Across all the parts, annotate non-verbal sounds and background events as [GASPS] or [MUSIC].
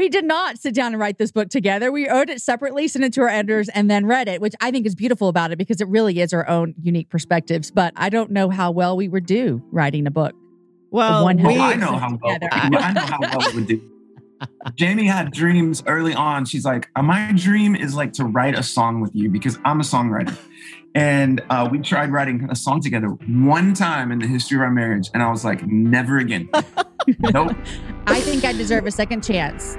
We did not sit down and write this book together. We wrote it separately, sent it to our editors, and then read it, which I think is beautiful about it because it really is our own unique perspectives. But I don't know how well we would do writing a book. Well, one we, I know how well. Together. I know how well it would do. [LAUGHS] Jamie had dreams early on. She's like, "Uh, my dream is like to write a song with you because I'm a songwriter. And uh, we tried writing a song together one time in the history of our marriage. And I was like, never again. [LAUGHS] nope. I think I deserve a second chance.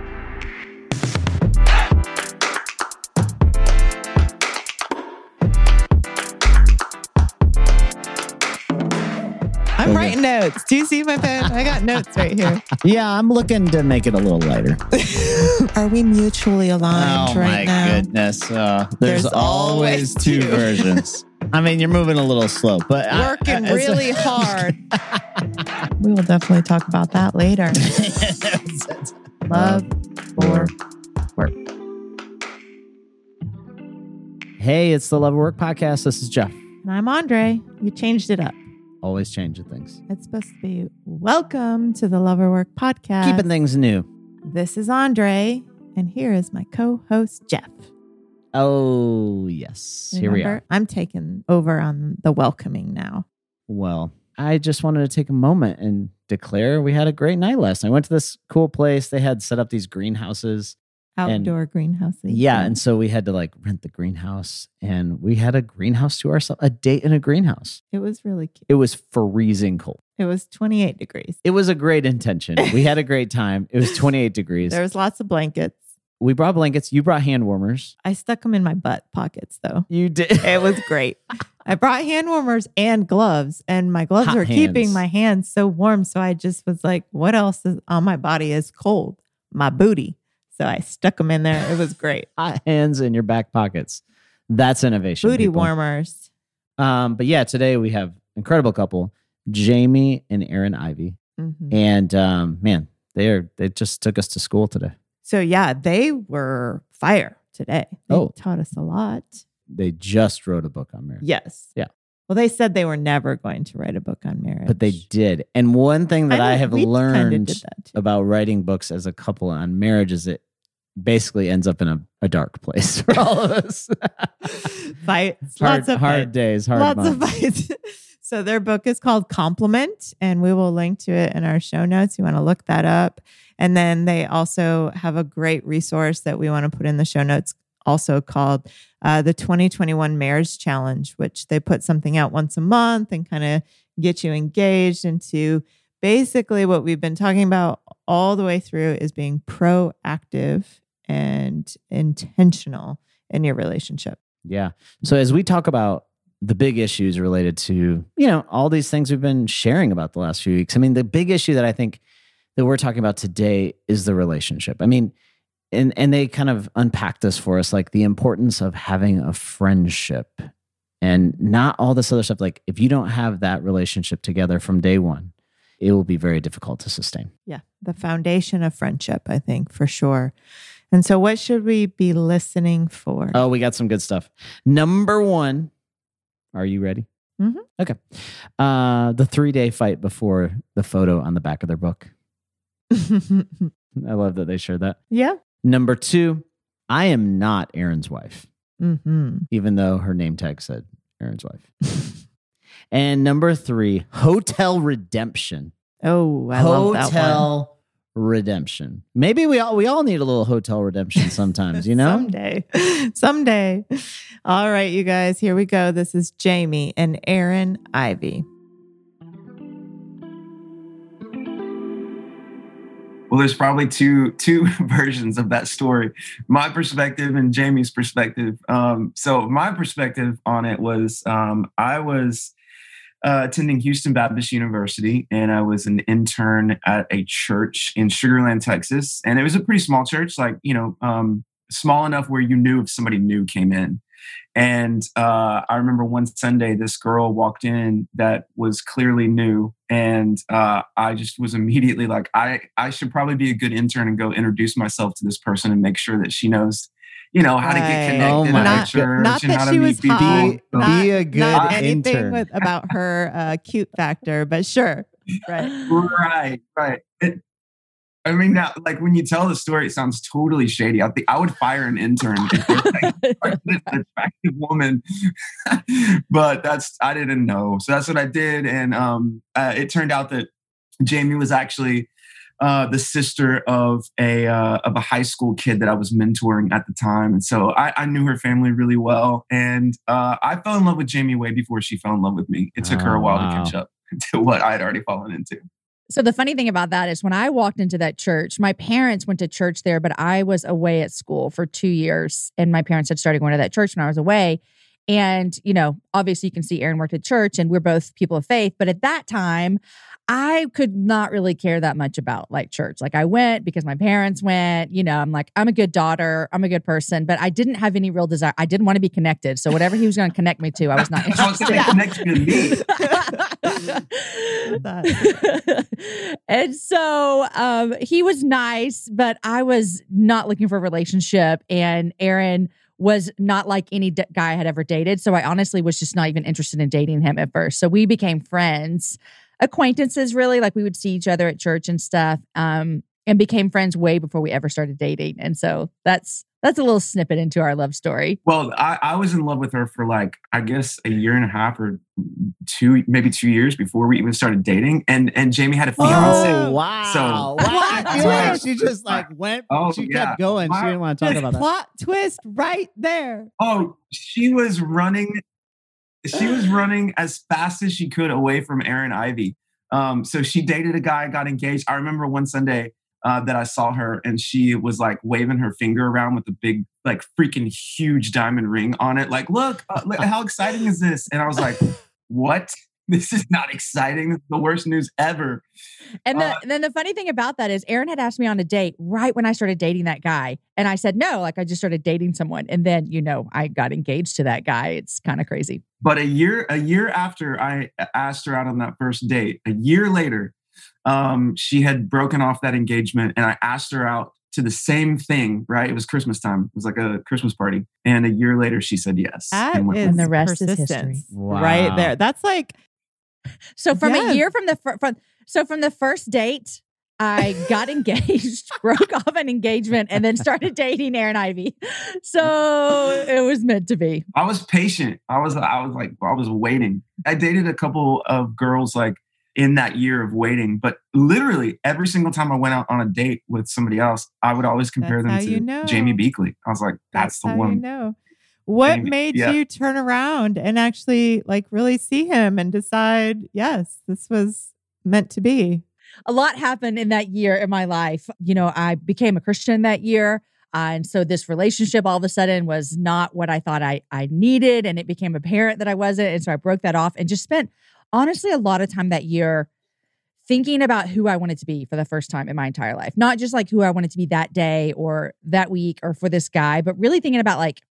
Writing [LAUGHS] notes. Do you see my pen? I got notes right here. Yeah, I'm looking to make it a little lighter. [LAUGHS] Are we mutually aligned oh right my now? goodness. Uh, there's, There's always always two two. versions. [LAUGHS] I mean, you're moving a little slow, but Working I- really hard. we will definitely talk about that later. Love for work. hey, it's the Love or Work podcast. This is Jeff. And I'm Andre. You changed it up. Always changing things, It's supposed to be welcome to the Love or Work podcast. keeping things new. This is Andre, and here is my co-host Jeff. Oh yes, here we are. I'm taking over on the welcoming now. Well, I just wanted to take a moment and declare we had a great night last night. I went to this cool place. They had set up these greenhouses. And- Outdoor greenhouses. Yeah, and so we had to like rent the greenhouse, and we had a greenhouse to ourselves. A date in a greenhouse. it was really cute. It was freezing cold. It was 28 degrees. It was a great intention. We had a great time. It was [LAUGHS] 28 degrees. There was lots of blankets. we brought blankets. You brought hand warmers. I stuck them in my butt pockets though. You did. It was great. [LAUGHS] I brought hand warmers and gloves, and my gloves Hot were keeping my hands so warm. So I just was like, what else is on my body is cold? My booty. So I stuck them in there. It was great. [LAUGHS] Hot hands in your back pockets. That's innovation. Booty people. warmers. Um, but yeah, today we have incredible couple, Jamie and Aaron Ivey. Mhm. And um, man, they are they just took us to school today. So yeah, they were fire today. They Oh. taught us a lot. They just wrote a book on marriage. Yes. Yeah. Well, they said they were never going to write a book on marriage. But they did. And one thing that I, know, have learned did that too. about writing books as a couple on marriage is it basically ends up in a, a dark place [LAUGHS] for all of us. [LAUGHS] fights, hard, lots of hard fights. days, hard lots months. of fights. [LAUGHS] so their book is called Complement, and we will link to it in our show notes. You want to look that up. And then they also have a great resource that we want to put in the show notes, also called uh, the 2021 Marriage Challenge, which they put something out once a month and kind of get you engaged into basically what we've been talking about all the way through is being proactive and intentional in your relationship. Yeah. So as we talk about the big issues related to, you know, all these things we've been sharing about the last few weeks. I mean, the big issue that I think that we're talking about today is the relationship. I mean, and and they kind of unpacked this for us like the importance of having a friendship and not all this other stuff like if you don't have that relationship together from day 1, it will be very difficult to sustain. Yeah, the foundation of friendship, I think, for sure. And so, what should we be listening for? Oh, we got some good stuff. Number 1, are you ready? Mhm. Okay. Uh, the three day fight before the photo on the back of their book. [LAUGHS] I love that they shared that. yeah. Number two, I am not Aaron's wife, hmm even though her name tag said Aaron's wife. [LAUGHS] and number three, hotel redemption. Oh, I love that one. hotel redemption. Maybe we all we all need a little hotel redemption [LAUGHS] sometimes, you know? Someday. [LAUGHS] Someday. All right, you guys, here we go. This is Jamie and Aaron Ivey. Well, there's probably two two [LAUGHS] versions of that story. My perspective and Jamie's perspective. Um, so my perspective on it was um, I was uh, attending Houston Baptist University, and I was an intern at a church in Sugar Land, Texas, and it was a pretty small church, like you know, um, small enough where you knew if somebody new came in. And uh, I remember one Sunday, this girl walked in that was clearly new, and uh, I just was immediately like, I I should probably be a good intern and go introduce myself to this person and make sure that she knows, you know, how to get connected Oh my Not, church not and how that to she meet was people. Be- So- not, be a good not anything intern. with about her uh, cute factor, but sure. Right. right, right. It, I mean, now, like when you tell the story, it sounds totally shady. I think I would fire an intern like, [LAUGHS] this attractive woman, [LAUGHS] but that's I didn't know. So that's what I did, and um, uh, it turned out that Jamie was actually uh, the sister of a uh, of a high school kid that I was mentoring at the time, and so I, I knew her family really well. And uh, I fell in love with Jamie way before she fell in love with me. It took her a Oh, while wow. to catch up [LAUGHS] to what I had already fallen into. So the funny thing about that is when I walked into that church, my parents went to church there, but I was away at school for two years. And my parents had started going to that church when I was away. And, you know, obviously you can see Aaron worked at church and we're both people of faith. But at that time, I could not really care that much about like church. Like I went because my parents went, you know, I'm like, I'm a good daughter, I'm a good person, but I didn't have any real desire. I didn't want to be connected. So whatever he was going to connect me to, I was not [LAUGHS] I was interested. going to connect you to me. [LAUGHS] and so um, he was nice, but I was not looking for a relationship. And Aaron was not like any d- guy I had ever dated. So I honestly was just not even interested in dating him at first. So we became friends, acquaintances, really. Like we would see each other at church and stuff. Um, and became friends way before we ever started dating. And so that's that's a little snippet into our love story. Well, I, I was in love with her for like I guess a year and a half or two, maybe two years before we even started dating. And and Jamie had a fiance. Oh wow! So- wow. I feel like she just like went. Oh, she yeah. kept going. She didn't want to talk Just about that. plot twist right there. Oh, she was running. She was [GASPS] running as fast as she could away from Aaron Ivey. Um, so she dated a guy, got engaged. I remember one Sunday uh, that I saw her, and she was like waving her finger around with a big, like freaking huge diamond ring on it. Like, look, uh, look, how [LAUGHS] exciting is this? And I was like, what? This is not exciting. This is the worst news ever. And the, Uh, then the funny thing about that is, Aaron had asked me on a date right when I started dating that guy. And I said, no, like I just started dating someone. And then, you know, I got engaged to that guy. It's kind of crazy. But a year, a year after I asked her out on that first date, a year later, um, she had broken off that engagement, and I asked her out to the same thing. Right? It was Christmas time. It was like a Christmas party, and a year later, she said yes. That and is with the rest is persistence history. right there. That's like So from Yes. a year from the fir- from so from the first date, I got [LAUGHS] engaged, [LAUGHS] broke off an engagement, and then started dating Aaron Ivey. So it was meant to be. I was patient. I was, I was like, I was waiting. I dated a couple of girls like in that year of waiting, but literally every single time I went out on a date with somebody else, I would always compare That's them to you know. Jamie Beakley. I was like, that's, the how one. you know. What Maybe, made yeah. you turn around and actually like really see him and decide, yes, this was meant to be? a lot happened in that year in my life. You know, I became a Christian that year. Uh, and so this relationship all of a sudden was not what I thought I, I needed. And it became apparent that I wasn't. And so I broke that off and just spent honestly a lot of time that year thinking about who I wanted to be for the first time in my entire life. Not just like who I wanted to be that day or that week or for this guy, but really thinking about like,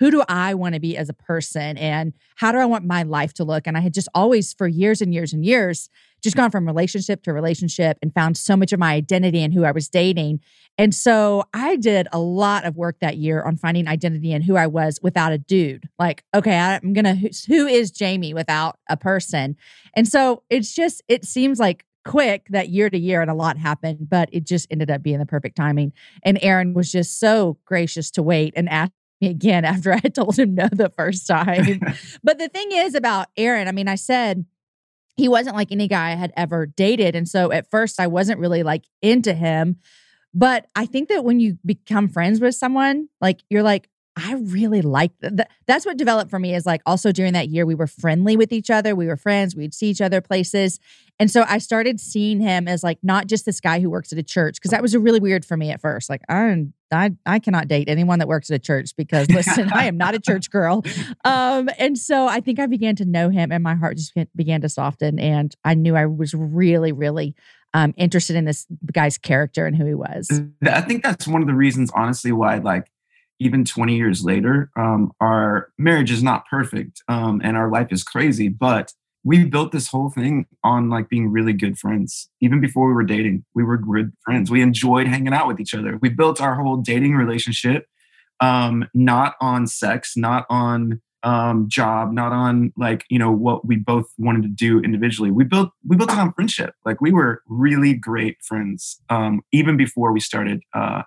who do I want to be as a person and how do I want my life to look? And I had just always, for years and years and years, just gone from relationship to relationship and found so much of my identity in who I was dating. And so I did a lot of work that year on finding identity in who I was without a dude. Like, okay, I'm going to, who is Jamie without a person? And so it's just, it seems like quick that year to year and a lot happened, but it just ended up being the perfect timing. And Aaron was just so gracious to wait and ask me again after I [LAUGHS] told him no the first time. [LAUGHS] but the thing is about Aaron, I mean, I said, he wasn't like any guy I had ever dated. And so at first I wasn't really like into him. But I think that when you become friends with someone, like you're like, I really like that. That's what developed for me is like also during that year, we were friendly with each other. We were friends. We'd see each other places. And so I started seeing him as like not just this guy who works at a church, because that was a really weird for me at first. Like, I, I, I cannot date anyone that works at a church because [LAUGHS] listen, I am not a church girl. Um, and so I think I began to know him and my heart just began to soften. And I knew I was really, really um, interested in this guy's character and who he was. I think that's one of the reasons, honestly, why like even 20 years later, um, our marriage is not perfect um, and our life is crazy, but we built this whole thing on like being really good friends. Even before we were dating, we were good friends. We enjoyed hanging out with each other. We built our whole dating relationship um, not on sex, not on um, job, not on like you know what we both wanted to do individually. We built we built it on friendship. Like we were really great friends um, even before we started uh,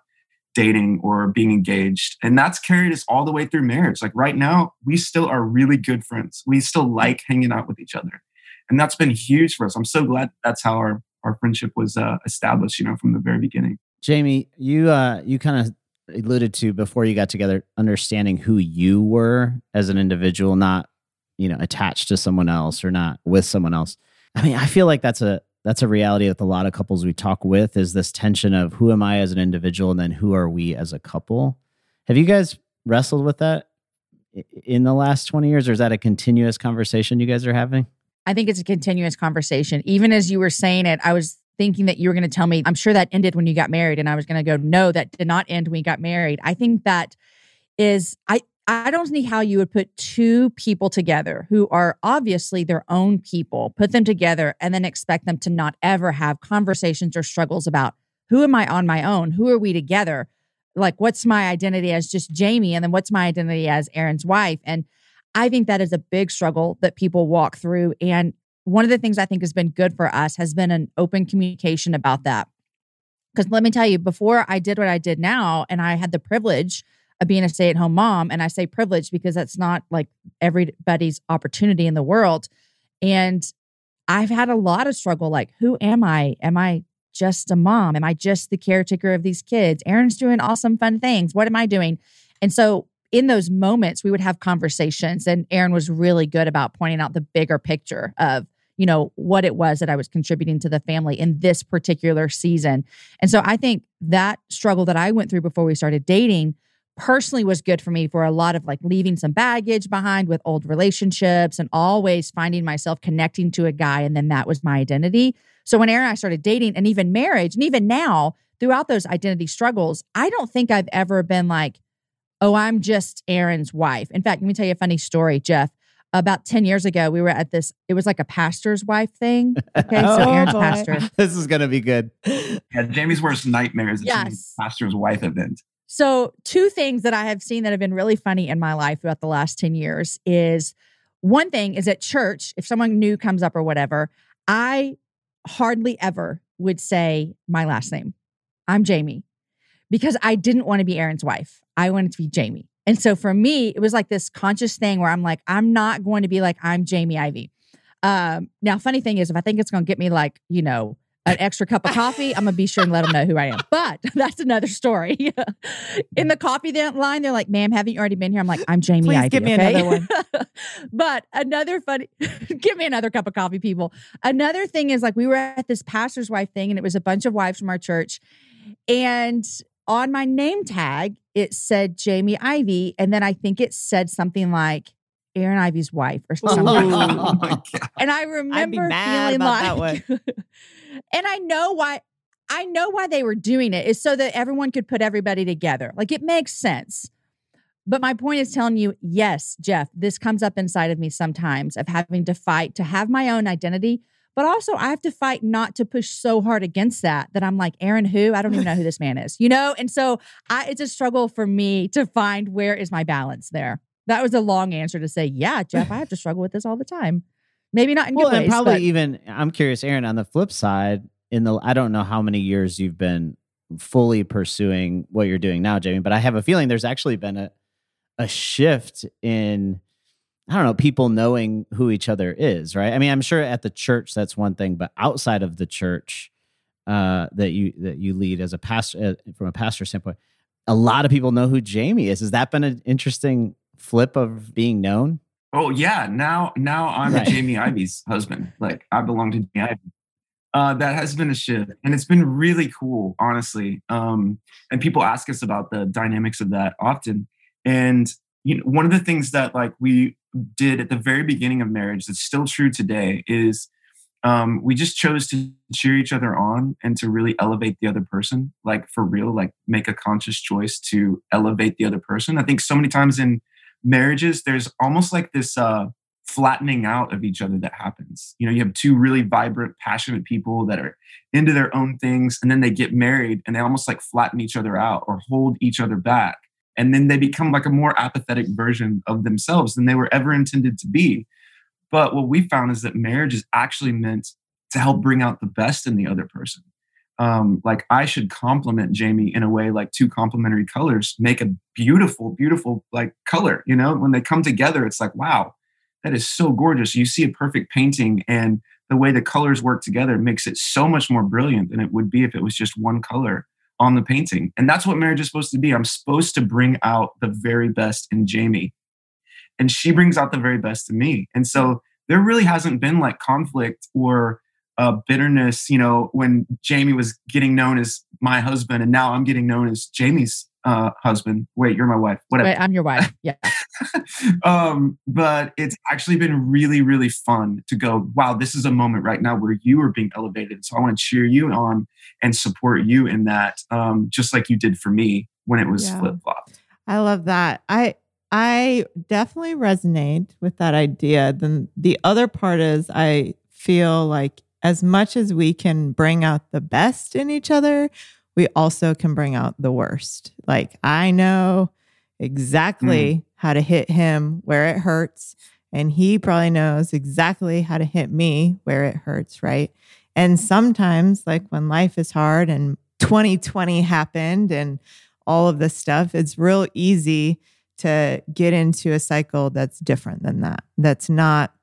dating or being engaged, and that's carried us all the way through marriage. Like right now, we still are really good friends. We still like hanging out with each other, and that's been huge for us. I'm so glad that's how our our friendship was uh, established. You know, from the very beginning. Jamie, you uh, you kind of alluded to before you got together, understanding who you were as an individual, not you know attached to someone else or not with someone else. I mean, I feel like that's a that's a reality with a lot of couples we talk with is this tension of who am I as an individual and then who are we as a couple. Have you guys wrestled with that in the last 20 years or is that a continuous conversation you guys are having? I think it's a continuous conversation. Even as you were saying it, I was thinking that you were going to tell me, I'm sure that ended when you got married. And I was going to go, no, that did not end when you got married. I think that is, I, I don't see how you would put two people together who are obviously their own people, put them together and then expect them to not ever have conversations or struggles about who am I on my own? Who are we together? Like, what's my identity as just Jamie? And then what's my identity as Aaron's wife? And I think that is a big struggle that people walk through. And one of the things I think has been good for us has been an open communication about that. Because let me tell you, before I did what I did now, and I had the privilege being a stay at home mom, and I say privileged because that's not like everybody's opportunity in the world. And I've had a lot of struggle like, who am I? Am I just a mom? Am I just the caretaker of these kids? Aaron's doing awesome, fun things. What am I doing? And so in those moments, we would have conversations, and Aaron was really good about pointing out the bigger picture of you know, what it was that I was contributing to the family in this particular season. And so I think that struggle that I went through before we started dating personally was good for me for a lot of like leaving some baggage behind with old relationships and always finding myself connecting to a guy. And then that was my identity. So when Aaron and I started dating and even marriage, and even now throughout those identity struggles, I don't think I've ever been like, oh, I'm just Aaron's wife. In fact, let me tell you a funny story, Jeff about 10 years ago, we were at this, it was like a pastor's wife thing. [LAUGHS] Okay. oh, so Aaron's boy. pastor. [LAUGHS] This is going to be good. Yeah. Jamie's worst nightmares is yes. pastor's wife event. So, two things that I have seen that have been really funny in my life throughout the last 10 years is one thing is at church, if someone new comes up or whatever, I hardly ever would say my last name. I'm Jamie because I didn't want to be Aaron's wife. I wanted to be Jamie. And so for me, it was like this conscious thing where I'm like, I'm not going to be like, I'm Jamie Ivey. Um, now, funny thing is, if I think it's going to get me like, you know, an extra cup of coffee, I'm gonna be sure and let them know who I am. But [LAUGHS] that's another story. [LAUGHS] In the coffee line, they're like, "Ma'am, haven't you already been here?" I'm like, "I'm Jamie Please Ivey." Give me okay? another one. [LAUGHS] but another funny, give me another cup of coffee, people. Another thing is like we were at this pastor's wife thing, and it was a bunch of wives from our church, and on my name tag, it said Jamie Ivey, And then I think it said something like Aaron Ivey's wife or something. Oh [LAUGHS] and I remember feeling like, [LAUGHS] and I know why. I know why they were doing it is so that everyone could put everybody together. Like it makes sense. But my point is telling you, yes, Jeff, this comes up inside of me sometimes of having to fight to have my own identity, but also, I have to fight not to push so hard against that that I'm like, Aaron, who? I don't even know who this man is, you know? And so I, it's a struggle for me to find where is my balance there. That was a long answer to say, yeah, Jeff, I have to struggle with this all the time. Maybe not in well, good and ways, probably but- even, I'm curious, Aaron, on the flip side, in the, I don't know how many years you've been fully pursuing what you're doing now, Jamie, but I have a feeling there's actually been a, a shift in I don't know, people knowing who each other is, right? I mean, I'm sure at the church that's one thing, but outside of the church uh, that you that you lead as a pastor uh, from a pastor standpoint, a lot of people know who Jamie is. Has that been an interesting flip of being known? Oh yeah, now now I'm right. Jamie Ivey's husband. Like I belong to Jamie Ivey. Uh, that has been a shift, and it's been really cool, honestly. Um, and people ask us about the dynamics of that often. And you know, one of the things that like we did at the very beginning of marriage that's still true today is um, we just chose to cheer each other on and to really elevate the other person, like for real, like make a conscious choice to elevate the other person. I think so many times in marriages, there's almost like this uh, flattening out of each other that happens. You know, you have two really vibrant, passionate people that are into their own things, and then they get married and they almost like flatten each other out or hold each other back and then they become like a more apathetic version of themselves than they were ever intended to be. But what we found is that marriage is actually meant to help bring out the best in the other person. Um, like I should compliment Jamie in a way like two complementary colors make a beautiful, beautiful like color. You know, when they come together, it's like, wow, that is so gorgeous. You see a perfect painting and the way the colors work together makes it so much more brilliant than it would be if it was just one color on the painting. And that's what marriage is supposed to be. I'm supposed to bring out the very best in Jamie. And she brings out the very best in me. And so there really hasn't been like conflict or uh, bitterness, you know, when Jamie was getting known as my husband and now I'm getting known as Jamie's uh, husband. Wait, you're my wife. Whatever. Wait, I'm your wife. [LAUGHS] Yeah. um, but it's actually been really, really fun to go, wow, this is a moment right now where you are being elevated. So I want to cheer you on and support you in that, um, just like you did for me when it was yeah. flip flop. I love that. I I definitely resonate with that idea. Then the other part is I feel like as much as we can bring out the best in each other, we also can bring out the worst. Like I know exactly mm. how to hit him where it hurts. And he probably knows exactly how to hit me where it hurts, right? And sometimes, like when life is hard and 2020 happened and all of this stuff, it's real easy to get into a cycle that's different than that. That's not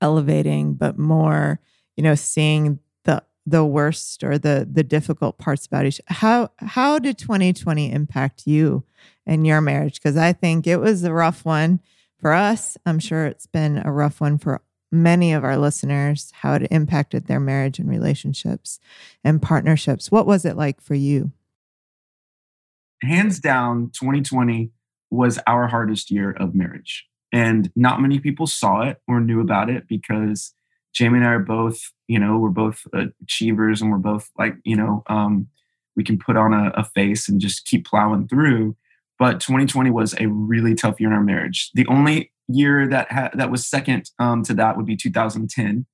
elevating, but more, you know, seeing the the worst or the the difficult parts about each. How how did 2020 impact you in your marriage? Because I think it was a rough one for us. I'm sure it's been a rough one for many of our listeners, how it impacted their marriage and relationships and partnerships. What was it like for you? Hands down, 2020 was our hardest year of marriage. And not many people saw it or knew about it because Jamie and I are both, you know, we're both achievers and we're both like, you know, um, we can put on a, a face and just keep plowing through. But 2020 was a really tough year in our marriage. The only year that ha- that was second um, to that would be 2010,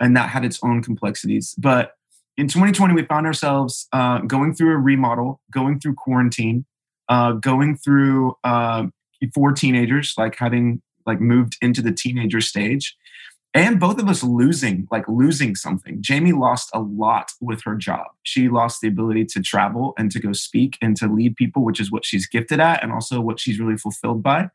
and that had its own complexities. But in 2020, we found ourselves uh, going through a remodel, going through quarantine, uh, going through uh, four teenagers, like having like moved into the teenager stage, and both of us losing like losing something. Jamie lost a lot with her job. She lost the ability to travel and to go speak and to lead people which is what she's gifted at and also what she's really fulfilled by.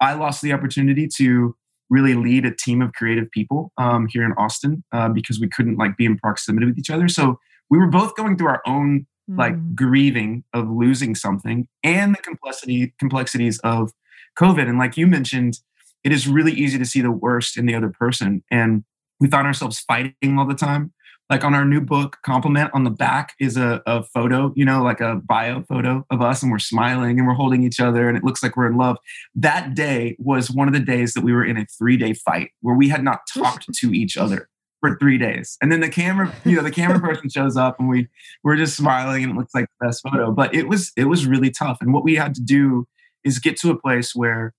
I lost the opportunity to really lead a team of creative people um, here in austin uh, because we couldn't like be in proximity with each other. So we were both going through our own like mm. grieving of losing something and the complexity complexities of covid. And like you mentioned it is really easy to see the worst in the other person. And we found ourselves fighting all the time. Like on our new book, Complement, on the back is a, a photo, you know, like a bio photo of us, and we're smiling and we're holding each other, and it looks like we're in love. That day was one of the days that we were in a three day fight where we had not [LAUGHS] talked to each other for three days. And then the camera, you know, the camera [LAUGHS] person shows up and we we're just smiling and it looks like the best photo. But it was it was really tough. And what we had to do is get to a place where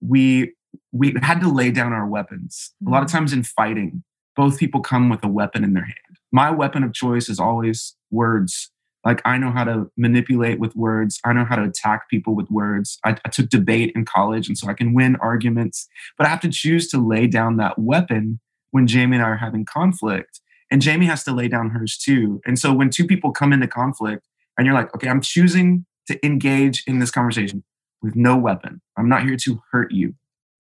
we we had to lay down our weapons. A lot of mm-hmm. times in fighting, both people come with a weapon in their hand. My weapon of choice is always words. Like I know how to manipulate with words. I know how to attack people with words. I, I took debate in college, and so I can win arguments. But I have to choose to lay down that weapon when Jamie and I are having conflict. And Jamie has to lay down hers too. And so when two people come into conflict, and you're like, okay, I'm choosing to engage in this conversation with no weapon. I'm not here to hurt you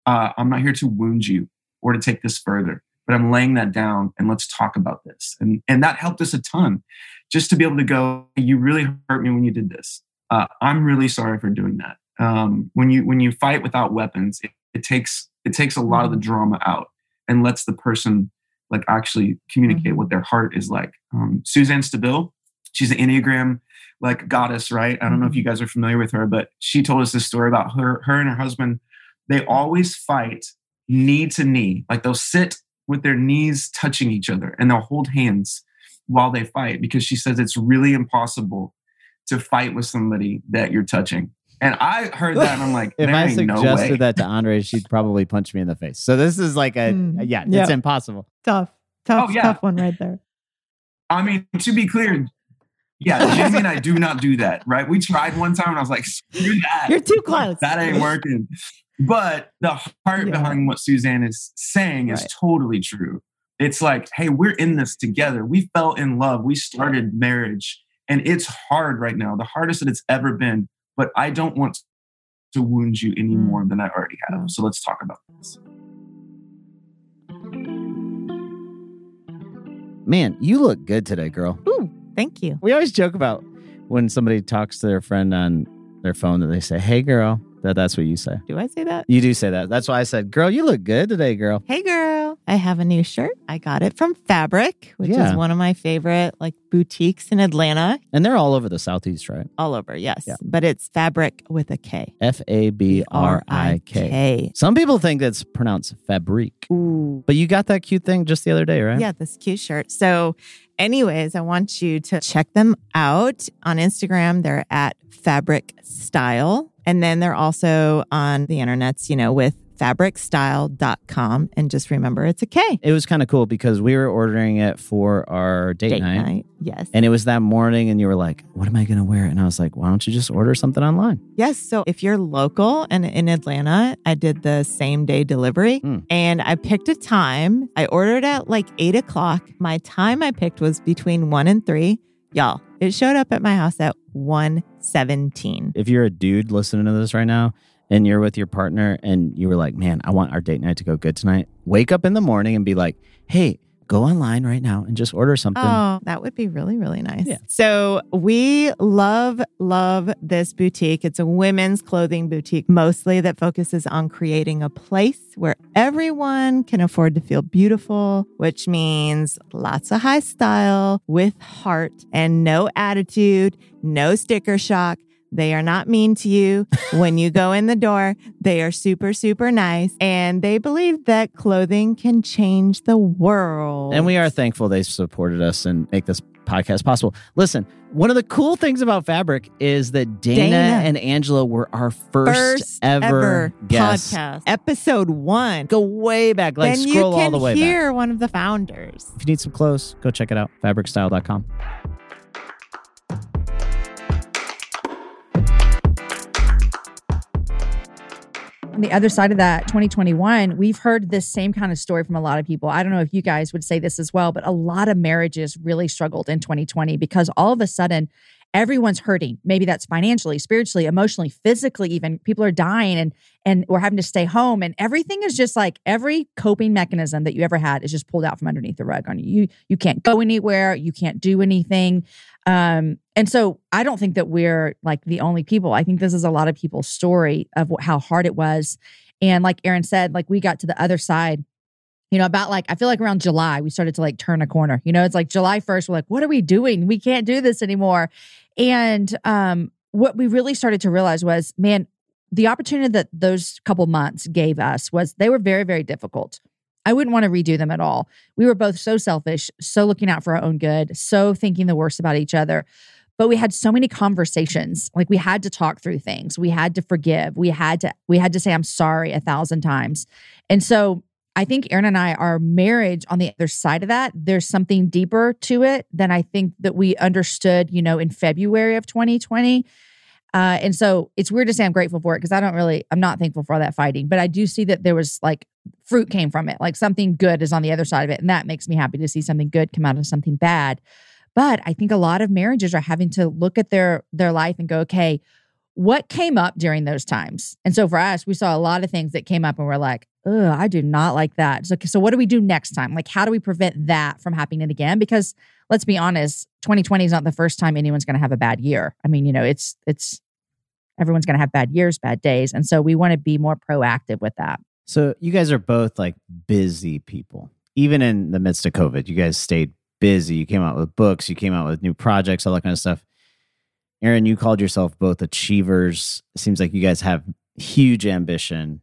uh, I'm not here to wound you or to take this further, but I'm laying that down and let's talk about this. And, and that helped us a ton just to be able to go, you really hurt me when you did this. Uh, I'm really sorry for doing that. Um, when you when you fight without weapons, it, it, takes it takes a lot of the mm-hmm. drama out and lets the person like actually communicate mm-hmm. what their heart is like. Um, Suzanne Stabile, she's an Enneagram like goddess, right? I don't know if mm-hmm. you guys are familiar with her, but she told us this story about her her and her husband they always fight knee to knee. Like they'll sit with their knees touching each other and they'll hold hands while they fight because she says it's really impossible to fight with somebody that you're touching. And I heard that and I'm like, [LAUGHS] if I suggested no that to Andre, she'd probably punch me in the face. So this is like a, mm, yeah, yep. it's impossible. Tough, tough, oh, yeah. tough one right there. I mean, to be clear, Yeah, Jamie and I do not do that, right? We tried one time and I was like, screw that. You're too close. That ain't working. But the heart Yeah. behind what Suzanne is saying is totally true. It's like, hey, we're in this together. We fell in love. We started marriage, and it's hard right now, the hardest that it's ever been. But I don't want to wound you any Mm. more than I already have. So let's talk about this. Man, you look good today, girl. Ooh, thank you. We always joke about when somebody talks to their friend on their phone that they say, "Hey, girl." That that's what you say. Do I say that? You do say that. That's why I said, "Girl, you look good today, girl." Hey girl, I have a new shirt. I got it from Fabrik, which Yeah. is one of my favorite like boutiques in Atlanta. And they're all over the southeast, right? All over, yes. Yeah. But it's Fabrik with a K. F A B R I K. Some people think that's pronounced Fabrique. Ooh. But you got that cute thing just the other day, right? Yeah, this cute shirt. So, anyways, I want you to check them out on Instagram. They're at Fabrik Style. And then they're also on the internets, you know, with fabrikstyle.com. And just remember it's a K. It was kind of cool because we were ordering it for our date, night. Yes. And it was that morning, and you were like, What am I going to wear? And I was like, Why don't you just order something online? Yes. So if you're local and in Atlanta, I did the same day delivery Mm. and I picked a time. I ordered at like eight o'clock. My time I picked was between one and three. Y'all, it showed up at my house at 117. If you're a dude listening to this right now and you're with your partner and you were like, Man, I want our date night to go good tonight, wake up in the morning and be like, Hey, go online right now and just order something. Oh, that would be really, really nice. Yeah. So we love, love this boutique. It's a women's clothing boutique mostly that focuses on creating a place where everyone can afford to feel beautiful, which means lots of high style with heart and no attitude, no sticker shock. They are not mean to you when you go in the door. They are super, super nice. And they believe that clothing can change the world. And we are thankful they supported us and make this podcast possible. Listen, one of the cool things about Fabrik is that Dana, Dana. and Angela were our first, first ever, ever guests. podcast, episode one. Go way back, like then you scroll can all the way back. hear one of the founders. If you need some clothes, go check it out. Fabrikstyle.com. on the other side of that 2021 we've heard this same kind of story from a lot of people. I don't know if you guys would say this as well but a lot of marriages really struggled in 2020 because all of a sudden everyone's hurting. Maybe that's financially spiritually emotionally physically even. People are dying and and we're having to stay home. And everything is just like every coping mechanism that you ever had is just pulled out from underneath the rug on you. You, can't go anywhere. You can't do anything. Um, and so I don't think that we're like the only people. I think this is a lot of people's story of how hard it was. And like Aaron said, like we got to the other side, you know, about like, I feel like around July, we started to like turn a corner. You know, it's like July 1st, we're like, what are we doing? We can't do this anymore. And um, what we really started to realize was, man, the opportunity that those couple months gave us was they were very, very difficult. I wouldn't want to redo them at all. We were both so selfish, so looking out for our own good, so thinking the worst about each other. But we had so many conversations. Like we had to talk through things. We had to forgive. We had to we had to say I'm sorry a thousand times. And so I think Aaron and I, our marriage on the other side of that, there's something deeper to it than I think that we understood, you know, in February of 2020. Uh, and so it's weird to say I'm grateful for it because I don't really, I'm not thankful for all that fighting, but I do see that there was like fruit came from it. Like something good is on the other side of it. And that makes me happy to see something good come out of something bad. But I think a lot of marriages are having to look at their their life and go, okay, what came up during those times? And so for us, we saw a lot of things that came up and we're like, oh, I do not like that. So, so what do we do next time? Like, how do we prevent that from happening again? Because let's be honest, 2020 is not the first time anyone's going to have a bad year. I mean, you know, it's it's everyone's going to have bad years, bad days, and so we want to be more proactive with that. So you guys are both like busy people. Even in the midst of COVID, you guys stayed busy. You came out with books, you came out with new projects, all that kind of stuff. Aaron, you called yourself both achievers. It seems like you guys have huge ambition.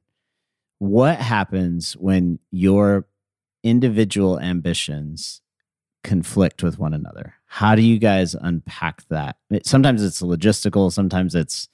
What happens when your individual ambitions conflict with one another? How do you guys unpack that? Sometimes it's logistical, sometimes it's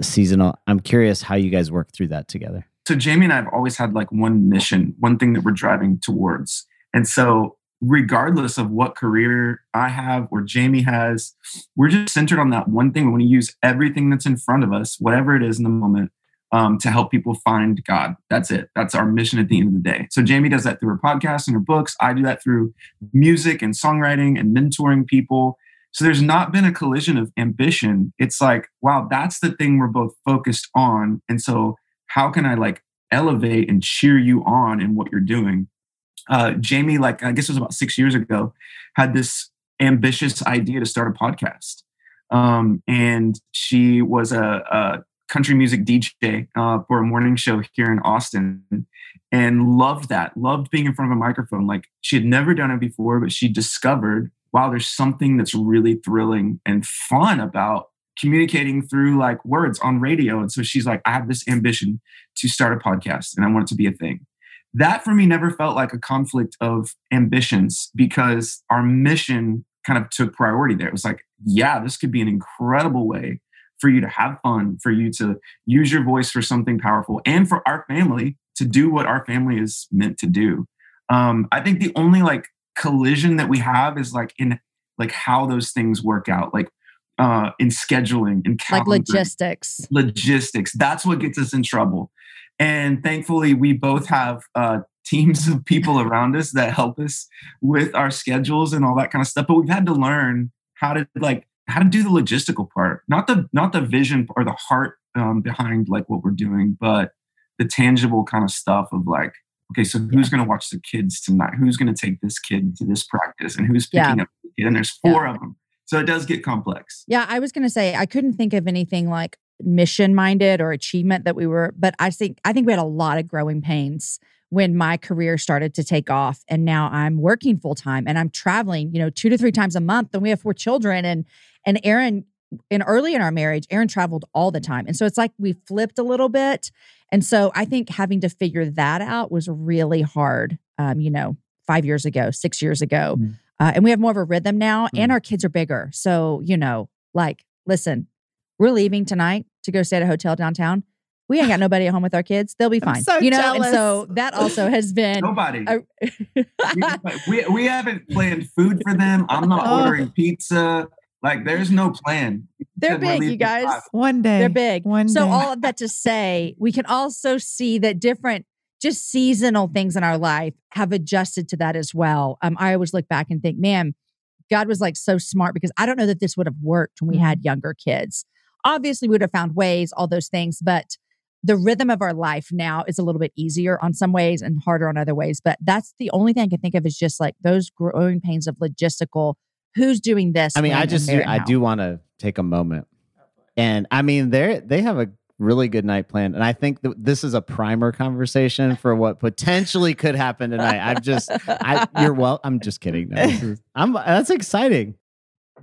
seasonal. I'm curious how you guys work through that together. so Jamie and I have always had like one mission, one thing that we're driving towards. And so regardless of what career I have or Jamie has, we're just centered on that one thing. We want to use everything that's in front of us, whatever it is in the moment, um, to help people find God. That's it. That's our mission at the end of the day. So Jamie does that through her podcast and her books. I do that through music and songwriting and mentoring people. So there's not been a collision of ambition. It's like, wow, that's the thing we're both focused on. And so how can I like elevate and cheer you on in what you're doing? Uh, Jamie, like I guess it was about six years ago, had this ambitious idea to start a podcast. Um, and she was a, a country music DJ uh, for a morning show here in Austin and loved that, loved being in front of a microphone. Like she had never done it before, but she discovered wow, there's something that's really thrilling and fun about communicating through like words on radio. And so she's like, I have this ambition to start a podcast and I want it to be a thing. That for me never felt like a conflict of ambitions because our mission kind of took priority there. It was like, yeah, this could be an incredible way for you to have fun, for you to use your voice for something powerful, and for our family to do what our family is meant to do. Um, I think the only like collision that we have is like in like how those things work out like uh in scheduling and like logistics logistics that's what gets us in trouble and thankfully we both have uh teams of people around us that help us with our schedules and all that kind of stuff but we've had to learn how to like how to do the logistical part not the not the vision or the heart um, behind like what we're doing but the tangible kind of stuff of like okay, so who's yeah. going to watch the kids tonight? Who's going to take this kid to this practice? And who's picking yeah. up the kid? And there's four yeah. of them. So it does get complex. Yeah, I was going to say I couldn't think of anything like mission minded or achievement that we were, but I think I think we had a lot of growing pains when my career started to take off and now I'm working full time and I'm traveling, you know, 2 to 3 times a month and we have four children and and Aaron in early in our marriage, Aaron traveled all the time. And so it's like we flipped a little bit. And so I think having to figure that out was really hard, um, you know, five years ago, six years ago. Mm. Uh, and we have more of a rhythm now, mm. and our kids are bigger. So, you know, like, listen, we're leaving tonight to go stay at a hotel downtown. We ain't got [LAUGHS] nobody at home with our kids. They'll be fine. So you know, jealous. and so that also has been nobody. A- we, [LAUGHS] we, we haven't planned food for them. I'm not oh. ordering pizza. Like there's no plan. They're big, you guys. One day. They're big. One so day. all of that to say, we can also see that different just seasonal things in our life have adjusted to that as well. Um, I always look back and think, man, God was like so smart because I don't know that this would have worked when we had mm-hmm. younger kids. Obviously, we would have found ways, all those things, but the rhythm of our life now is a little bit easier on some ways and harder on other ways. But that's the only thing I can think of is just like those growing pains of logistical who's doing this. I mean, I just do, I do want to take a moment, and I mean they they have a really good night plan, and I think that this is a primer conversation for what potentially could happen tonight. I'm just, I you're [LAUGHS] well. I'm just kidding. No, is, I'm that's exciting.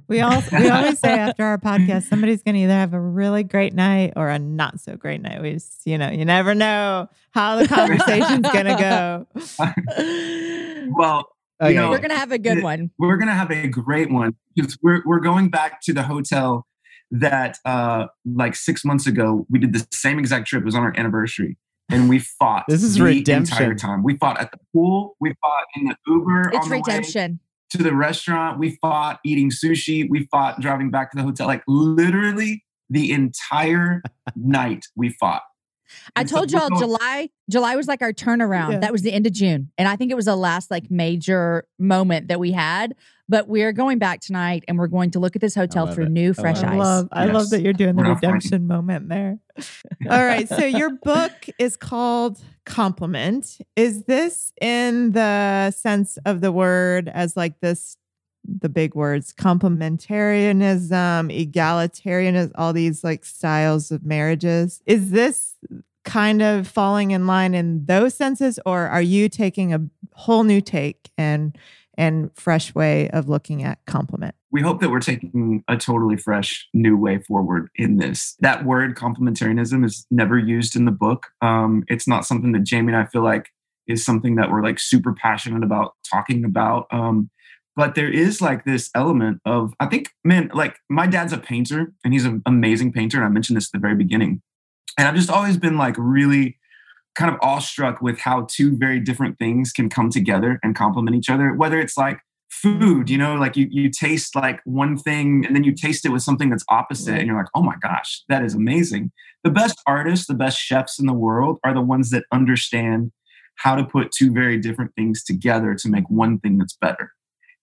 We all we always say after our podcast, somebody's going to either have a really great night or a not so great night. We just, you know, you never know how the conversation's going to go. well, Okay. You know, we're gonna have a good one. We're gonna have a great one because we're we're going back to the hotel that uh like six months ago we did the same exact trip. It was on our anniversary. And we fought this is the redemption. entire time. We fought at the pool. We fought in the Uber. It's redemption. To the restaurant. We fought eating sushi. We fought driving back to the hotel. Like literally the entire [LAUGHS] night we fought. I told y'all July July was like our turnaround. Yeah. That was the end of June. And I think it was the last like major moment that we had. But we're going back tonight and we're going to look at this hotel through it. new fresh I eyes. Love, I yes. love that you're doing the redemption moment there. All right. So your [LAUGHS] book is called Complement. Is this in the sense of the word as like this the big words complementarianism, egalitarianism, all these like styles of marriages. Is this kind of falling in line in those senses, or are you taking a whole new take and and fresh way of looking at complement? We hope that we're taking a totally fresh new way forward in this. That word complementarianism is never used in the book. Um, it's not something that Jamie and I feel like is something that we're like super passionate about talking about. Um, but there is like this element of i think man like my dad's a painter and he's an amazing painter and i mentioned this at the very beginning and i've just always been like really kind of awestruck with how two very different things can come together and complement each other. Whether it's like food, you know, like you you taste like one thing and then you taste it with something that's opposite, and you're like, oh my gosh, that is amazing. The best artists, the best chefs in the world are the ones that understand how to put two very different things together to make one thing that's better.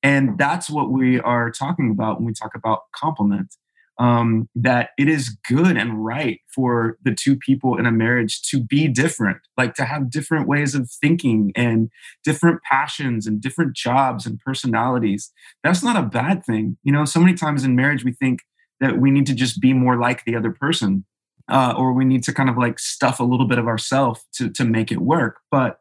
And that's what we are talking about when we talk about complement um, that it is good and right for the two people in a marriage to be different, like to have different ways of thinking and different passions and different jobs and personalities. That's not a bad thing. You know, so many times in marriage, we think that we need to just be more like the other person. Uh, or we need to kind of like stuff a little bit of ourselves to, to make it work. But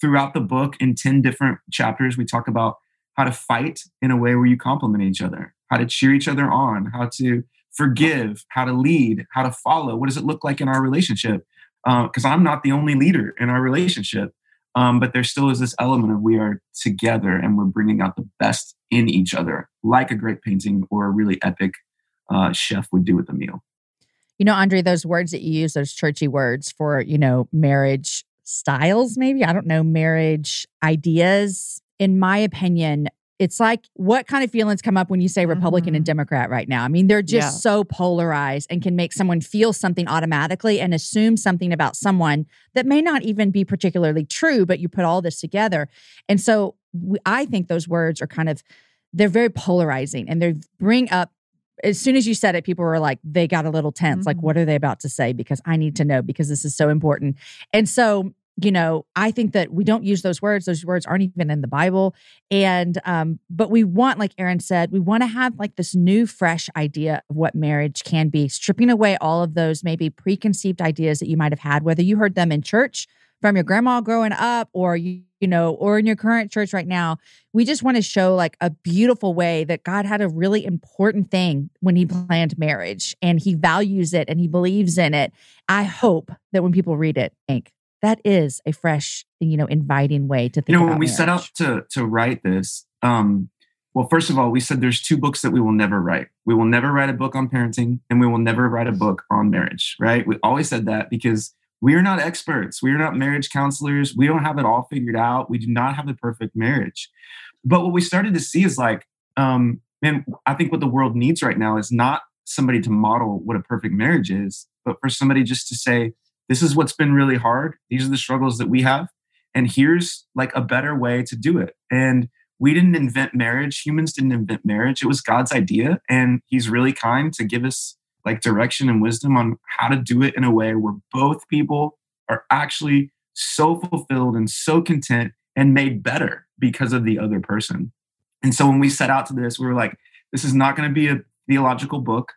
throughout the book, in 10 different chapters, we talk about how to fight in a way where you complement each other, how to cheer each other on, how to forgive, how to lead, how to follow. What does it look like in our relationship? Because uh, I'm not the only leader in our relationship, um, but there still is this element of we are together and we're bringing out the best in each other, like a great painting or a really epic uh, chef would do with a meal. You know, Andre, those words that you use, those churchy words for, you know, marriage styles, maybe, I don't know, marriage ideas, in my opinion, it's like what kind of feelings come up when you say Republican mm-hmm. and Democrat right now? I mean, they're just yeah. so polarized and can make someone feel something automatically and assume something about someone that may not even be particularly true, but you put all this together. And so I think those words are kind of they're very polarizing and they bring up as soon as you said it, people were like, they got a little tense. Mm-hmm. Like, what are they about to say? Because I need to know because this is so important. And so you know, I think that we don't use those words. Those words aren't even in the Bible. And, um, but we want, like Aaron said, we want to have like this new, fresh idea of what marriage can be, stripping away all of those maybe preconceived ideas that you might have had, whether you heard them in church from your grandma growing up or you, you know, or in your current church right now. We just want to show like a beautiful way that God had a really important thing when he planned marriage and he values it and he believes in it. I hope that when people read it, think, that is a fresh, you know, inviting way to think. You know, when we marriage. set out to to write this, um, well, first of all, we said there's two books that we will never write. We will never write a book on parenting, and we will never write a book on marriage. Right? We always said that because we are not experts. We are not marriage counselors. We don't have it all figured out. We do not have the perfect marriage. But what we started to see is like, um, man, I think what the world needs right now is not somebody to model what a perfect marriage is, but for somebody just to say, this is what's been really hard. These are the struggles that we have. And here's like a better way to do it. And we didn't invent marriage. Humans didn't invent marriage. It was God's idea. And He's really kind to give us like direction and wisdom on how to do it in a way where both people are actually so fulfilled and so content and made better because of the other person. And so when we set out to this, we were like, this is not going to be a theological book.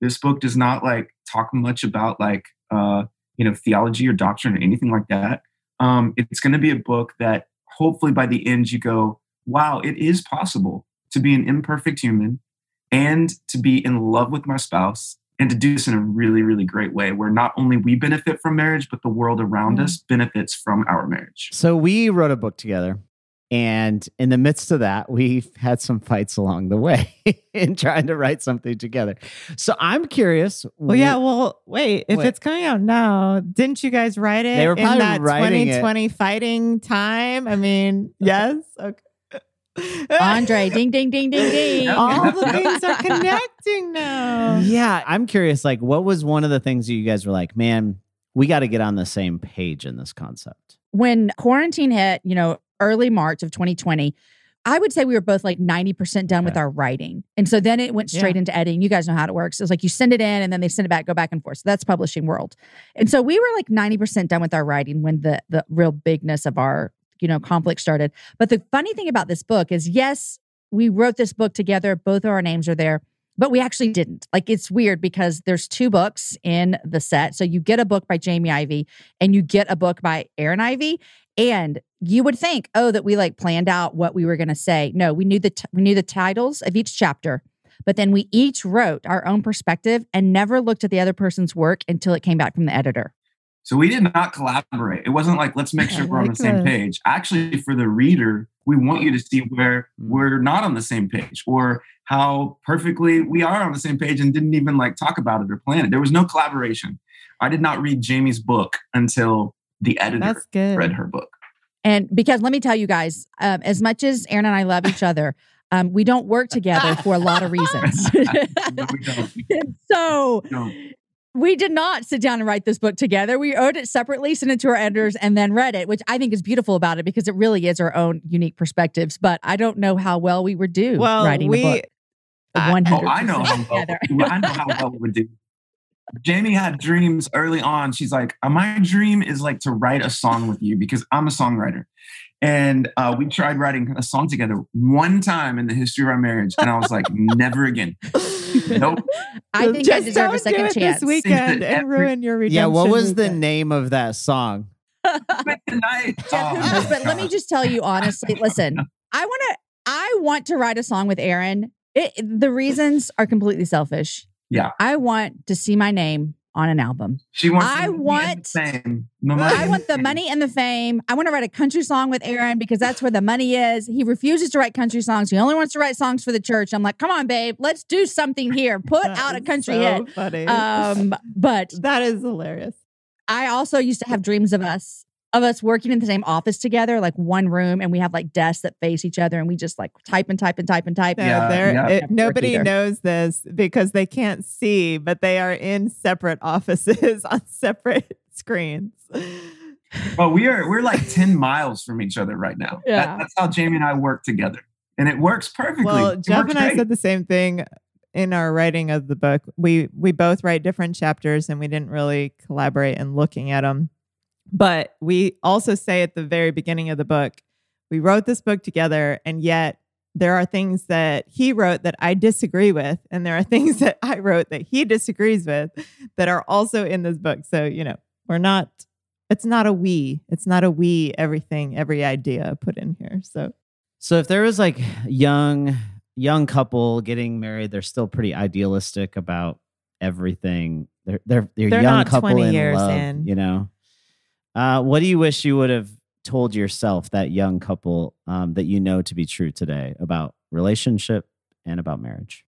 This book does not like talk much about like uh, you know theology or doctrine or anything like that um, it's going to be a book that hopefully by the end you go wow it is possible to be an imperfect human and to be in love with my spouse and to do this in a really really great way where not only we benefit from marriage but the world around mm-hmm. us benefits from our marriage so we wrote a book together and in the midst of that, we've had some fights along the way [LAUGHS] in trying to write something together. So I'm curious. Well, yeah. Well, wait. If it's coming out now, didn't you guys write it they were probably in that 2020 it. fighting time? I mean, [LAUGHS] yes. Okay. Andre, ding, ding, ding, ding, ding. [LAUGHS] All the things are connecting now. Yeah. I'm curious, like, what was one of the things that you guys were like, man, we got to get on the same page in this concept? When quarantine hit, you know, early March of 2020, I would say we were both like 90% done okay. with our writing. And so then it went straight yeah. into editing. You guys know how it works. It's like you send it in and then they send it back, go back and forth. So that's publishing world. And so we were like 90% done with our writing when the the real bigness of our, you know, conflict started. But the funny thing about this book is yes, we wrote this book together. Both of our names are there but we actually didn't. Like it's weird because there's two books in the set. So you get a book by Jamie Ivey and you get a book by Aaron Ivey And you would think, oh, that we like planned out what we were going to say. No, we knew the t- we knew the titles of each chapter, but then we each wrote our own perspective and never looked at the other person's work until it came back from the editor. So we did not collaborate. It wasn't like let's make sure we're on the same uh, page. Actually, for the reader, we want you to see where mm. we're not on the same page or how perfectly we are on the same page and didn't even like talk about it or plan it. There was no collaboration. I did not read Jamie's book until the editor That's good. read her book. And because let me tell you guys, um, as much as Aaron and I love each other, um, we don't work together for a lot of reasons. [LAUGHS] No, we don't. [LAUGHS] So No. We did not sit down and write this book together. We wrote it separately, sent it to our editors, and then read it, which I think is beautiful about it because it really is our own unique perspectives. But I don't know how well we would do Well, writing we- the book. I- One Oh, hundred. I know how well, together. I know how well it would do. Jamie had dreams early on. She's like, "Uh, my dream is like to write a song with you because I'm a songwriter. And uh, we tried writing a song together one time in the history of our marriage. And I was like, never again. Nope. [LAUGHS] I think I deserve don't a second do it chance. this weekend and [LAUGHS] ruin your redemption. Yeah, what was the weekend. name of that song? Spend the night. Jeff, Oh, knows? But let me just tell you honestly. Listen, I want to. I want to write a song with Aaron. It, the reasons are completely selfish. Yeah. I want to see my name on an album. She wants I the money and the want- fame. The money I want the money and the fame. I want to write a country song with Aaron because that's where the money is. He refuses to write country songs. He only wants to write songs for the church. I'm like, come on, babe, let's do something here. Put out a is country so hit. Funny. Um, [LAUGHS] but that is hilarious. I also used to have dreams of us of us working in the same office together, like one room, and we have like desks that face each other, and we just like type and type and type and type. No, Yeah, they're- yeah. it- nobody knows this because they can't see, but they are in separate offices [LAUGHS] on separate screens. Well, we are we're like 10 miles from each other right now. That- Yeah. that's how Jamie and I work together. And it works perfectly. Well, It Jeff and I great. said the same thing in our writing of the book. We we both write different chapters, and we didn't really collaborate in looking at them. But we also say at the very beginning of the book, we wrote this book together, and yet there are things that he wrote that I disagree with, and there are [LAUGHS] things that I wrote that he disagrees with that are also in this book. So you know, we're not. It's not a we. It's not a we. Everything, every idea put in here. So So if there was like young young couple getting married, they're still pretty idealistic about everything. They're they're they're, They're young couple 20 in years love, in. you know. Uh, what do you wish you would have told yourself that young couple um, that you know to be true today about relationship and about marriage?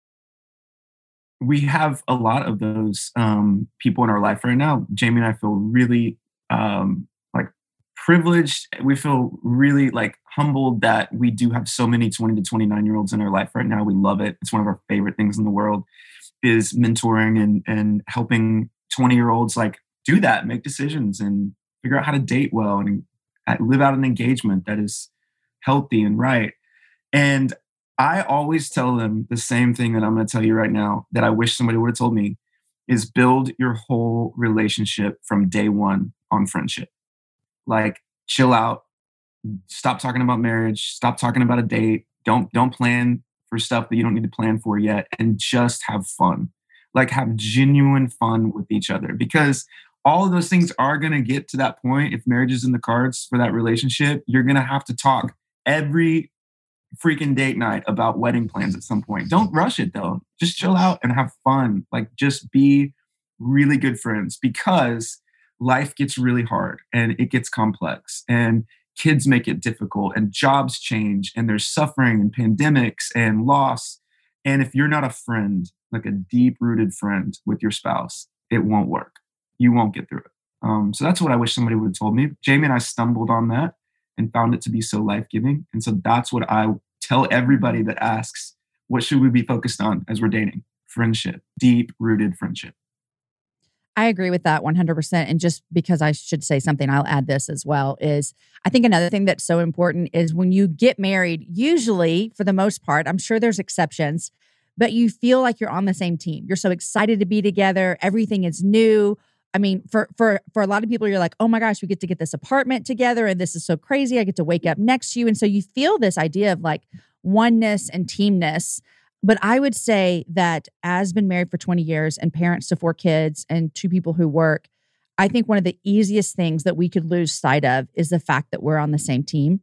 we have a lot of those um, people in our life right now. Jamie and I feel really um, like privileged. We feel really like humbled that we do have so many 20 to 29 year olds in our life right now. We love it. It's one of our favorite things in the world is mentoring and and helping 20 year olds like do that, make decisions and figure out how to date well and live out an engagement that is healthy and right. And I always tell them the same thing that I'm going to tell you right now that I wish somebody would have told me is build your whole relationship from day one on friendship. Like chill out, stop talking about marriage, stop talking about a date. Don't don't plan for stuff that you don't need to plan for yet and just have fun. Like have genuine fun with each other because all of those things are going to get to that point if marriage is in the cards for that relationship. You're going to have to talk every freaking date night about wedding plans at some point. Don't rush it though. Just chill out and have fun. Like just be really good friends because life gets really hard and it gets complex and kids make it difficult and jobs change and there's suffering and pandemics and loss. And if you're not a friend, like a deep rooted friend with your spouse, it won't work. You won't get through it. Um, so that's what I wish somebody would have told me. Jamie and I stumbled on that and found it to be so life giving. And so that's what I tell everybody that asks, what should we be focused on as we're dating? Friendship, deep rooted friendship. I agree with that 100%. And just because I should say something, I'll add this as well is I think another thing that's so important is when you get married, usually for the most part, I'm sure there's exceptions, but you feel like you're on the same team. You're so excited to be together. Everything is new. I mean, for for for a lot of people, you're like, oh my gosh, we get to get this apartment together, and this is so crazy. I get to wake up next to you, and so you feel this idea of like oneness and teamness. But I would say that as been married for 20 years and parents to four kids and two people who work, I think one of the easiest things that we could lose sight of is the fact that we're on the same team.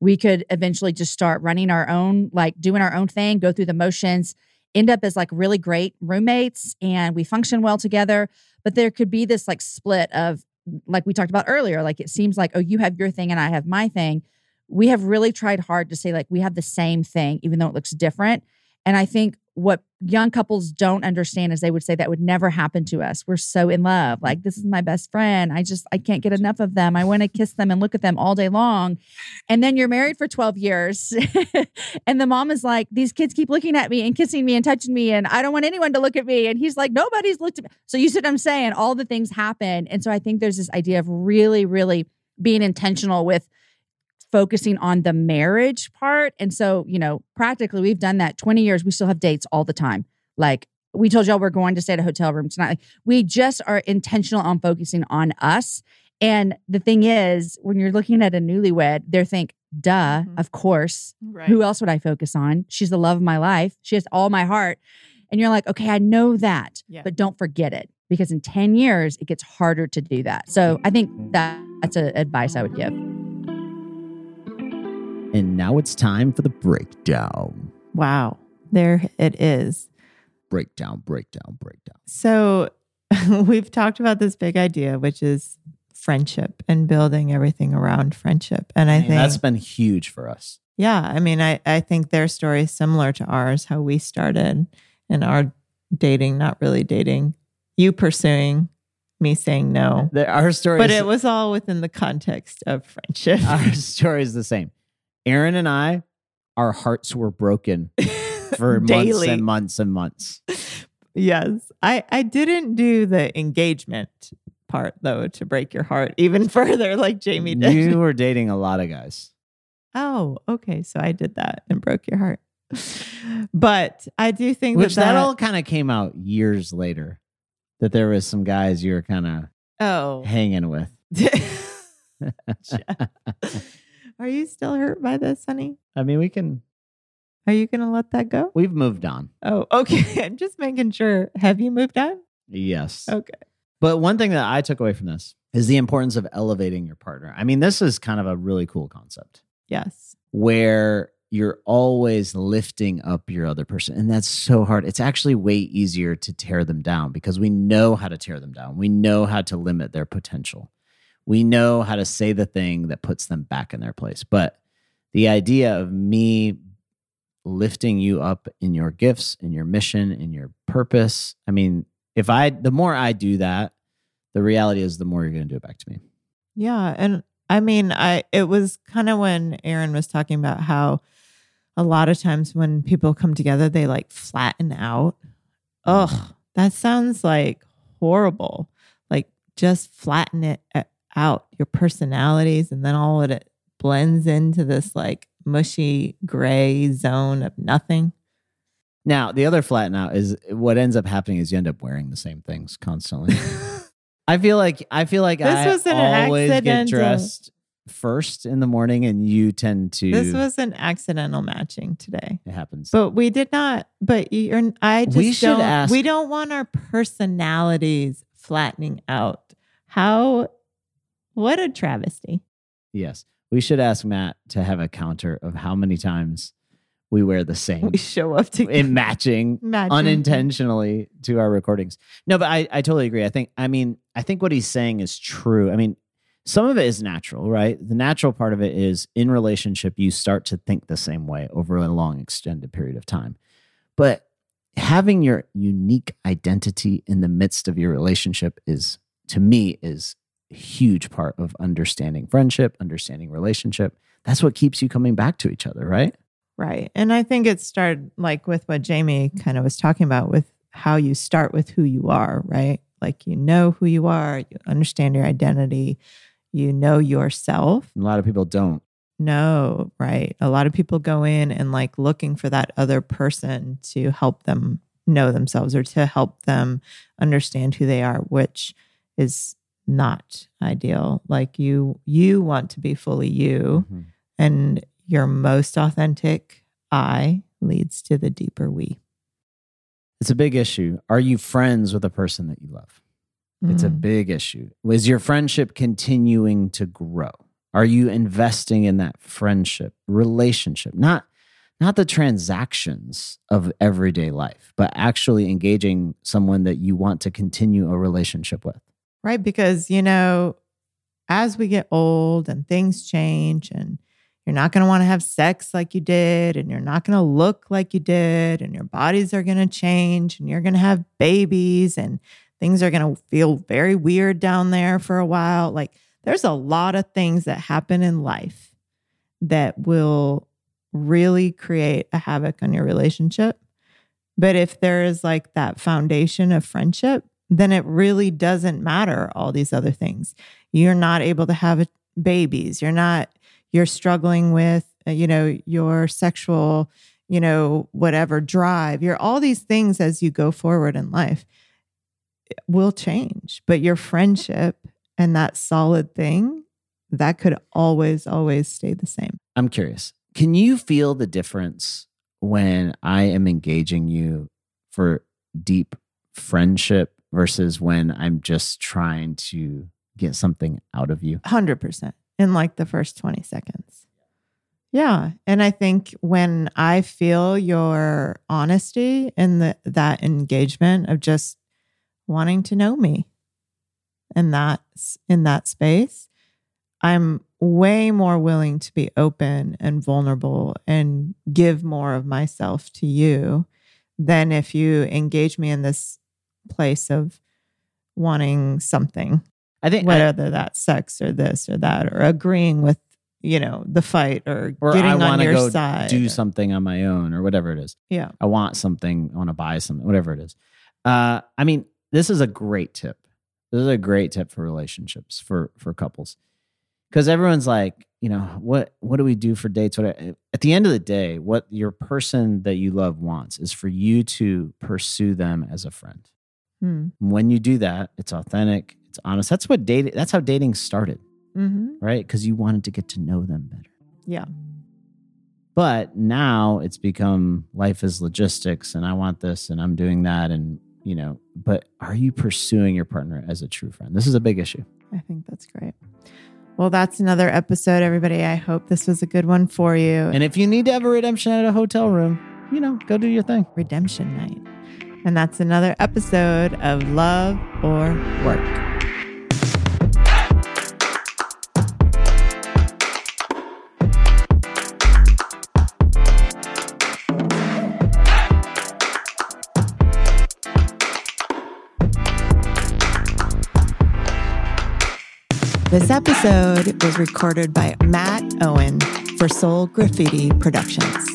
We could eventually just start running our own, like doing our own thing, go through the motions, end up as like really great roommates and we function well together. But there could be this like split of, like we talked about earlier, like it seems like, oh, you have your thing and I have my thing. We have really tried hard to say, like, we have the same thing, even though it looks different. And I think what young couples don't understand is they would say that would never happen to us. We're so in love. Like this is my best friend. I just I can't get enough of them. I want to kiss them and look at them all day long. And then you're married for 12 years [LAUGHS] and the mom is like these kids keep looking at me and kissing me and touching me and I don't want anyone to look at me and he's like nobody's looked at me. So you see what I'm saying? All the things happen. And so I think there's this idea of really really being intentional with focusing on the marriage part. And so, you know, practically we've done that 20 years. We still have dates all the time. Like we told y'all we're going to stay at a hotel room tonight. Like we just are intentional on focusing on us. And the thing is, when you're looking at a newlywed, they think, duh, Mhm. of course. Right. Who else would I focus on? She's the love of my life. She has all my heart. And you're like, okay, I know that, Yeah. but don't forget it because in 10 years, it gets harder to do that. So I think that that's a advice I would give. And now it's time for the breakdown. Wow. There it is. Breakdown, breakdown, breakdown. So [LAUGHS] we've talked about this big idea, which is friendship and building everything around friendship. And I And think that's been huge for us. Yeah, I mean, I, I think their story is similar to ours, how we started and our dating, not really dating, you pursuing, me saying no. The- our story But it was all within the context of friendship. [LAUGHS] our story is the same. Aaron and I, our hearts were broken for [LAUGHS] months and months and months. yes. I, I didn't do the engagement part though to break your heart [LAUGHS] even further, like Jamie did. You were dating a lot of guys. oh, okay. So I did that and broke your heart. But I do think Which that, that that all kind of came out years later. That there was some guys you were kind of oh hanging with. [LAUGHS] Are you still hurt by this, honey? I mean, we can. Are you going to let that go? We've moved on. Oh, [LAUGHS] okay. I'm just making sure. Have you moved on? Yes. Okay. But one thing that I took away from this is the importance of elevating your partner. I mean, this is kind of a really cool concept Yes. where you're always lifting up your other person. And that's so hard. It's actually way easier to tear them down because we know how to tear them down. We know how to limit their potential. We know how to say the thing that puts them back in their place. But the idea of me lifting you up in your gifts, in your mission, in your purpose, I mean, if I, the more I do that, the reality is the more you're going to do it back to me. Yeah. And I mean, I it was kind of when Aaron was talking about how a lot of times when people come together, they like flatten out. Mm-hmm. Ugh, that sounds like horrible. Like just flatten it out, your personalities, and then all of it blends into this like mushy gray zone of nothing. Now, the other flatten out is what ends up happening is you end up wearing the same things constantly. [LAUGHS] I feel like I feel like This I was an always get accidental- dressed first in the morning, and you tend to. this was an accidental matching today. it happens. But we did not. But you're. I just We should don't. ask- We don't want our personalities flattening out. How? What a travesty! yes, we should ask Matt to have a counter of how many times we wear the same We show up to in matching matching. unintentionally to our recordings. No, but I, I totally agree. I think, I mean, I think what he's saying is true. I mean, some of it is natural, right? The natural part of it is in relationship, you start to think the same way over a long, extended period of time. But having your unique identity in the midst of your relationship is, to me, is huge part of understanding friendship, understanding relationship. That's what keeps you coming back to each other, right? Right. And I think it started like with what Jamie kind of was talking about with how you start with who you are, right? Like you know who you are, you understand your identity, you know yourself. A lot of people don't. No, right. A lot of people go in and like looking for that other person to help them know themselves or to help them understand who they are, which is not ideal. Like you you want to be fully you Mhm. and your most authentic I leads to the deeper we. It's a big issue. Are you friends with a person that you love? It's a Mm. big issue. Is your friendship continuing to grow? Are you investing in that friendship, relationship? Not not the transactions of everyday life, but actually engaging someone that you want to continue a relationship with. Right. Because, you know, as we get old and things change and You're not going to want to have sex like you did, and you're not going to look like you did, and your bodies are going to change, and you're going to have babies, and things are going to feel very weird down there for a while. Like, there's a lot of things that happen in life that will really create a havoc on your relationship. But if there is like that foundation of friendship, then it really doesn't matter all these other things. You're not able to have babies. You're not, you're struggling with, uh, you know, your sexual, you know, whatever drive. You're all these things as you go forward in life will change, but your friendship and that solid thing that could always, always stay the same. I'm curious. Can you feel the difference when I am engaging you for deep friendship versus when I'm just trying to get something out of you? 100% in like the first 20 seconds. Yeah. And I think when I feel your honesty and the, that engagement of just wanting to know me in that in that space, I'm way more willing to be open and vulnerable and give more of myself to you than if you engage me in this place of wanting something. I think whether I, that's sex or this or that or agreeing with you know the fight or, or getting I on your go side do something on my own or whatever it is yeah i want something i want to buy something whatever it is uh i mean this is a great tip this is a great tip for relationships for for couples because everyone's like, you know, what what do we do for dates? What at the end of the day, what your person that you love wants is for you to pursue them as a friend. Hmm. When you do that, it's authentic, it's honest. That's what dating. That's how dating started, mm-hmm. right? Because you wanted to get to know them better. Yeah. But now it's become life is logistics, and I want this, and I'm doing that, and you know. But are you pursuing your partner as a true friend? This is a big issue. I think that's great. Well, that's another episode, everybody. I hope this was a good one for you. And if you need to have a redemption at a hotel room, you know, go do your thing. Redemption night. And that's another episode of Love or Work. This episode was recorded by Matt Owen for Soul Graffiti Productions.